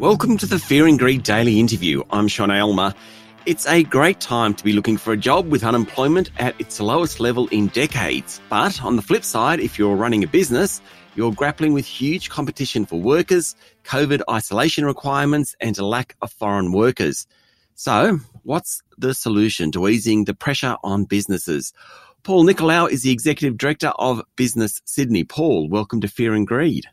Welcome to the Fear and Greed Daily Interview. I'm Sean Aylmer. It's a great time to be looking for a job with unemployment at its lowest level in decades. But on the flip side, if you're running a business, you're grappling with huge competition for workers, COVID isolation requirements, and a lack of foreign workers. So, what's the solution to easing the pressure on businesses? Paul Nicolaou is the Executive Director of Business Sydney. Paul, welcome to Fear and Greed.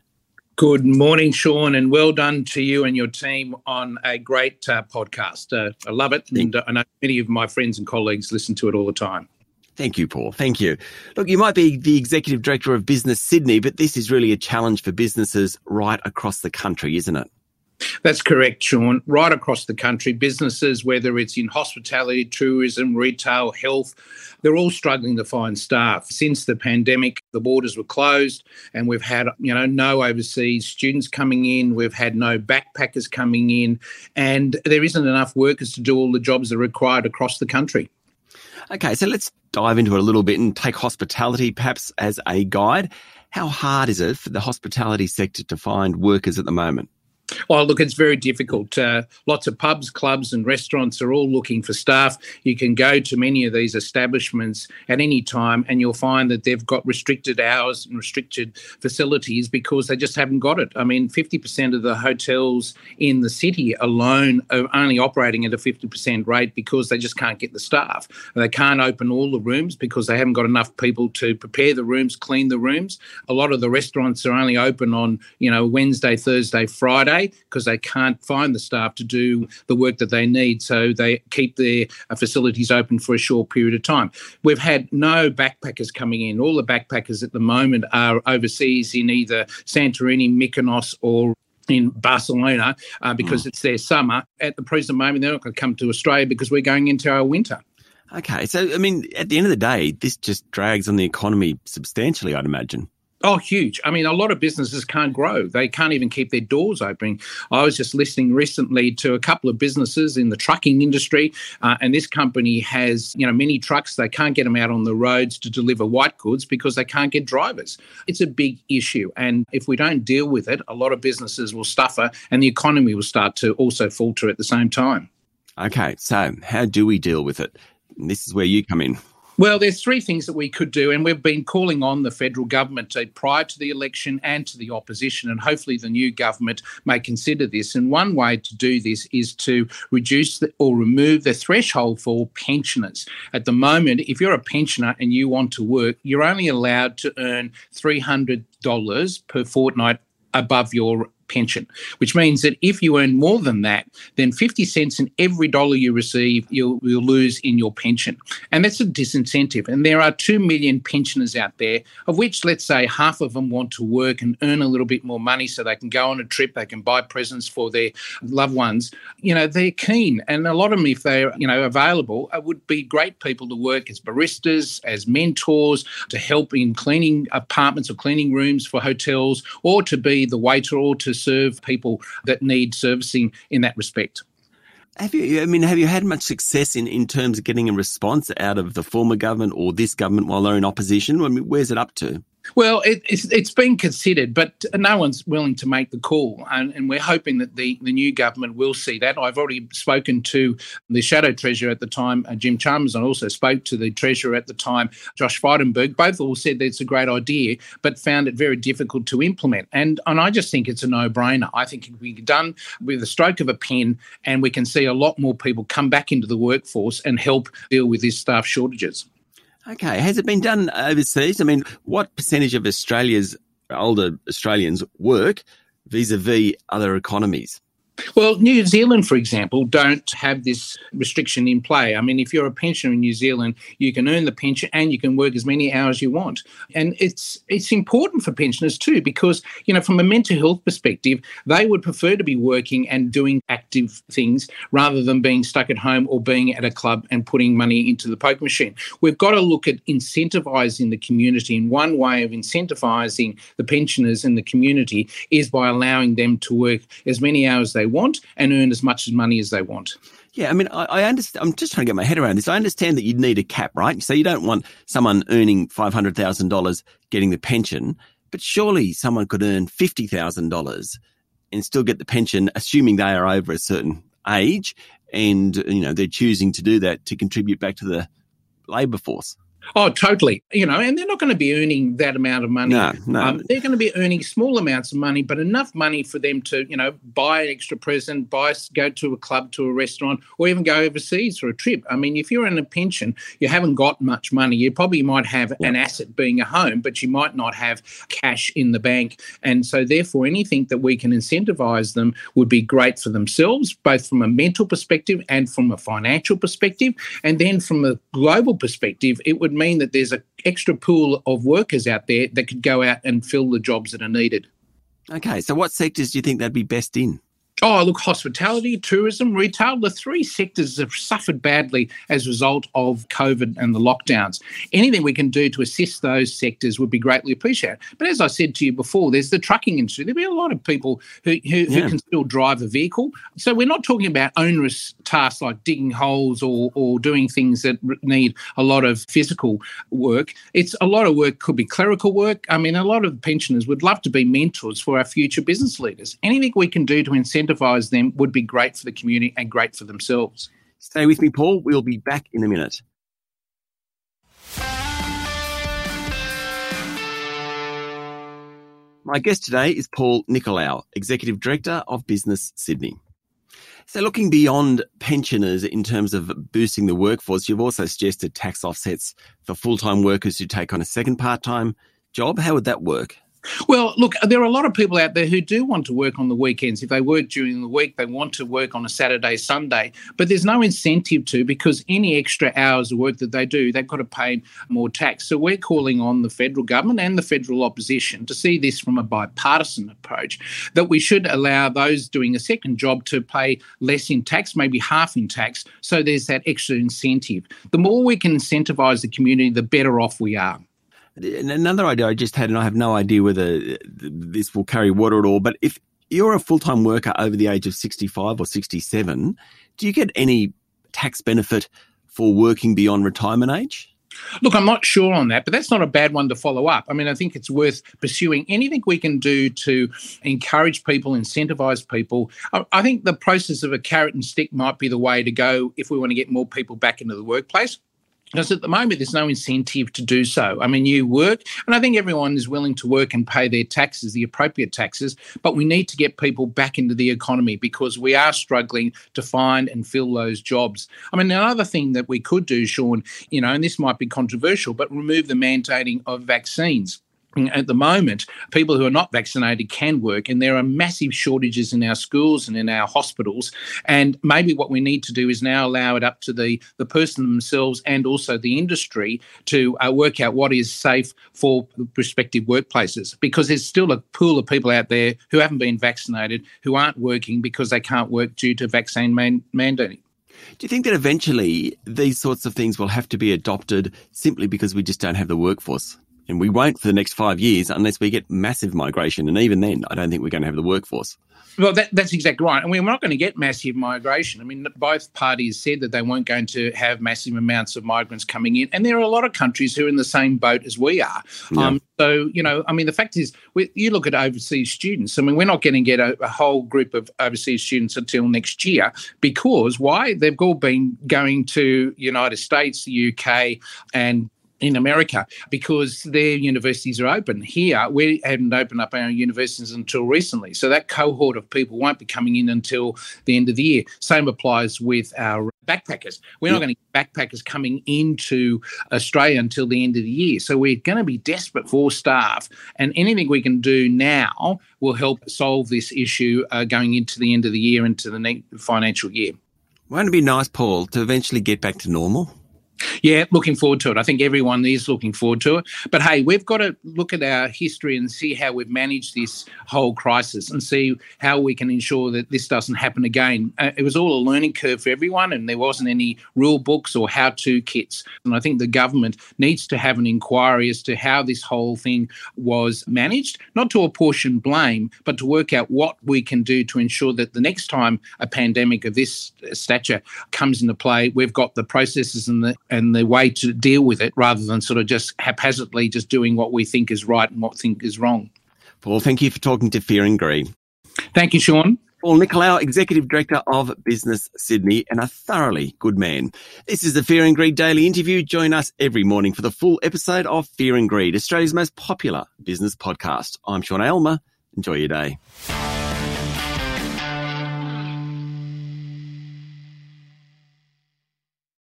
Good morning, Sean, and well done to you and your team on a great uh, podcast. Uh, I love it, and uh, I know many of my friends and colleagues listen to it all the time. Thank you, Paul. Thank you. Look, you might be the executive director of Business Sydney, but this is really a challenge for businesses right across the country, isn't it? That's correct, Sean. Right across the country, businesses, whether it's in hospitality, tourism, retail, health, they're all struggling to find staff. Since the pandemic, the borders were closed and we've had, you know, no overseas students coming in. We've had no backpackers coming in and there isn't enough workers to do all the jobs that are required across the country. Okay, so let's dive into it a little bit and take hospitality perhaps as a guide. How hard is it for the hospitality sector to find workers at the moment? Oh, look, it's very difficult. Uh, lots of pubs, clubs, and restaurants are all looking for staff. You can go to many of these establishments at any time, and you'll find that they've got restricted hours and restricted facilities because they just haven't got it. I mean, 50% of the hotels in the city alone are only operating at a 50% rate because they just can't get the staff. They can't open all the rooms because they haven't got enough people to prepare the rooms, clean the rooms. A lot of the restaurants are only open on, you know, Wednesday, Thursday, Friday because they can't find the staff to do the work that they need. So they keep their uh, facilities open for a short period of time. We've had no backpackers coming in. All the backpackers at the moment are overseas in either Santorini, Mykonos, or in Barcelona uh, because mm. it's their summer. At the present moment, they're not going to come to Australia because we're going into our winter. Okay. So, I mean, at the end of the day, this just drags on the economy substantially, I'd imagine. Oh, huge. I mean, a lot of businesses can't grow. They can't even keep their doors open. I was just listening recently to a couple of businesses in the trucking industry, uh, and this company has, you know, many trucks. They can't get them out on the roads to deliver white goods because they can't get drivers. It's a big issue. And if we don't deal with it, a lot of businesses will suffer and the economy will start to also falter at the same time. Okay. So, how do we deal with it? And this is where you come in. Well, there's three things that we could do, and we've been calling on the federal government to, prior to the election and to the opposition, and hopefully the new government may consider this. And one way to do this is to reduce the, or remove the threshold for pensioners. At the moment, if you're a pensioner and you want to work, you're only allowed to earn $300 per fortnight above your pension, which means that if you earn more than that, then 50 cents in every dollar you receive, you'll, you'll lose in your pension. And that's a disincentive. And there are 2 million pensioners out there, of which, let's say, half of them want to work and earn a little bit more money so they can go on a trip, they can buy presents for their loved ones. You know, they're keen. And a lot of them, if they're, you know, available, uh, would be great people to work as baristas, as mentors, to help in cleaning apartments or cleaning rooms for hotels, or to be the waiter or to serve people that need servicing in that respect. Have you, I mean, have you had much success in, in terms of getting a response out of the former government or this government while they're in opposition? I mean, where's it up to? Well, it, it's, it's been considered, but no one's willing to make the call. And, and, we're hoping that the, the new government will see that. I've already spoken to the Shadow Treasurer at the time, uh, Jim Chalmers, and also spoke to the Treasurer at the time, Josh Frydenberg. Both all said that it's a great idea, but found it very difficult to implement. And, and I just think it's a no brainer. I think it can be done with a stroke of a pen, and we can see a lot more people come back into the workforce and help deal with these staff shortages. Okay. Has it been done overseas? I mean, what percentage of Australia's older Australians work vis a vis other economies? Well, New Zealand, for example, don't have this restriction in play. I mean, if you're a pensioner in New Zealand, you can earn the pension and you can work as many hours you want. And it's it's important for pensioners too, because you know, from a mental health perspective, they would prefer to be working and doing active things rather than being stuck at home or being at a club and putting money into the poker machine. We've got to look at incentivizing the community. And one way of incentivizing the pensioners in the community is by allowing them to work as many hours they want and earn as much money as they want. Yeah, I mean, I, I, understand. I'm just trying to get my head around this. I understand that you'd need a cap, right? So you don't want someone earning five hundred thousand dollars getting the pension, but surely someone could earn fifty thousand dollars and still get the pension, assuming they are over a certain age and, you know, they're choosing to do that to contribute back to the labour force. Oh, totally. You know, and they're not going to be earning that amount of money. No, no. Um, they're going to be earning small amounts of money, but enough money for them to, you know, buy an extra present, buy, go to a club, to a restaurant, or even go overseas for a trip. I mean, if you're in a pension, you haven't got much money. You probably might have yeah. an asset being a home, but you might not have cash in the bank. And so, therefore, anything that we can incentivize them would be great for themselves, both from a mental perspective and from a financial perspective. And then from a global perspective, it would mean that there's an extra pool of workers out there that could go out and fill the jobs that are needed. Okay, so what sectors do you think they'd be best in? Oh, look, hospitality, tourism, retail, the three sectors have suffered badly as a result of COVID and the lockdowns. Anything we can do to assist those sectors would be greatly appreciated. But as I said to you before, there's the trucking industry. There'll be a lot of people who, who, yeah. who can still drive a vehicle. So we're not talking about onerous tasks like digging holes or, or doing things that need a lot of physical work. It's a lot of work, could be clerical work. I mean, a lot of pensioners would love to be mentors for our future business leaders. Anything we can do to incentivize them would be great for the community and great for themselves. Stay with me, Paul. We'll be back in a minute. My guest today is Paul Nicolaou, Executive Director of Business Sydney. So, looking beyond pensioners in terms of boosting the workforce, you've also suggested tax offsets for full time workers who take on a second part time job. How would that work? Well, look, there are a lot of people out there who do want to work on the weekends. If they work during the week, they want to work on a Saturday, Sunday, but there's no incentive to because any extra hours of work that they do, they've got to pay more tax. So we're calling on the federal government and the federal opposition to see this from a bipartisan approach that we should allow those doing a second job to pay less in tax, maybe half in tax. So there's that extra incentive. The more we can incentivize the community, the better off we are. Another idea I just had, and I have no idea whether this will carry water at all, but if you're a full time worker over the age of 65 or 67, do you get any tax benefit for working beyond retirement age? Look, I'm not sure on that, but that's not a bad one to follow up. I mean, I think it's worth pursuing anything we can do to encourage people, incentivize people. I think the process of a carrot and stick might be the way to go if we want to get more people back into the workplace. Because at the moment, there's no incentive to do so. I mean, you work, and I think everyone is willing to work and pay their taxes, the appropriate taxes, but we need to get people back into the economy because we are struggling to find and fill those jobs. I mean, another thing that we could do, Sean, you know, and this might be controversial, but remove the mandating of vaccines at the moment, people who are not vaccinated can work, and there are massive shortages in our schools and in our hospitals. And maybe what we need to do is now allow it up to the, the person themselves and also the industry to uh, work out what is safe for prospective workplaces, because there's still a pool of people out there who haven't been vaccinated who aren't working because they can't work due to vaccine man- mandating. Do you think that eventually these sorts of things will have to be adopted simply because we just don't have the workforce? And we won't for the next five years unless we get massive migration. And even then, I don't think we're going to have the workforce. Well, that, that's exactly right. And we're not going to get massive migration. I mean, both parties said that they weren't going to have massive amounts of migrants coming in. And there are a lot of countries who are in the same boat as we are. Yeah. Um, so, you know, I mean, the fact is, we, you look at overseas students. I mean, we're not going to get a, a, whole group of overseas students until next year because why? They've all been going to United States, the UK, and in America because their universities are open. Here, we haven't opened up our universities until recently. So that cohort of people won't be coming in until the end of the year. Same applies with our backpackers. We're not going to get backpackers coming into Australia until the end of the year. So we're going to be desperate for staff. And anything we can do now will help solve this issue uh, going into the end of the year, into the next financial year. Won't it be nice, Paul, to eventually get back to normal? Yeah, looking forward to it. I think everyone is looking forward to it. But hey, we've got to look at our history and see how we've managed this whole crisis and see how we can ensure that this doesn't happen again. Uh, it was all a learning curve for everyone, and there wasn't any rule books or how to kits. And I think the government needs to have an inquiry as to how this whole thing was managed, not to apportion blame, but to work out what we can do to ensure that the next time a pandemic of this stature comes into play, we've got the processes and the and the way to deal with it rather than sort of just haphazardly just doing what we think is right and what we think is wrong. Paul, thank you for talking to Fear and Greed. Thank you, Sean. Paul Nicolaou, Executive Director of Business Sydney, and a thoroughly good man. This is the Fear and Greed Daily Interview. Join us every morning for the full episode of Fear and Greed, Australia's most popular business podcast. I'm Sean Aylmer. Enjoy your day.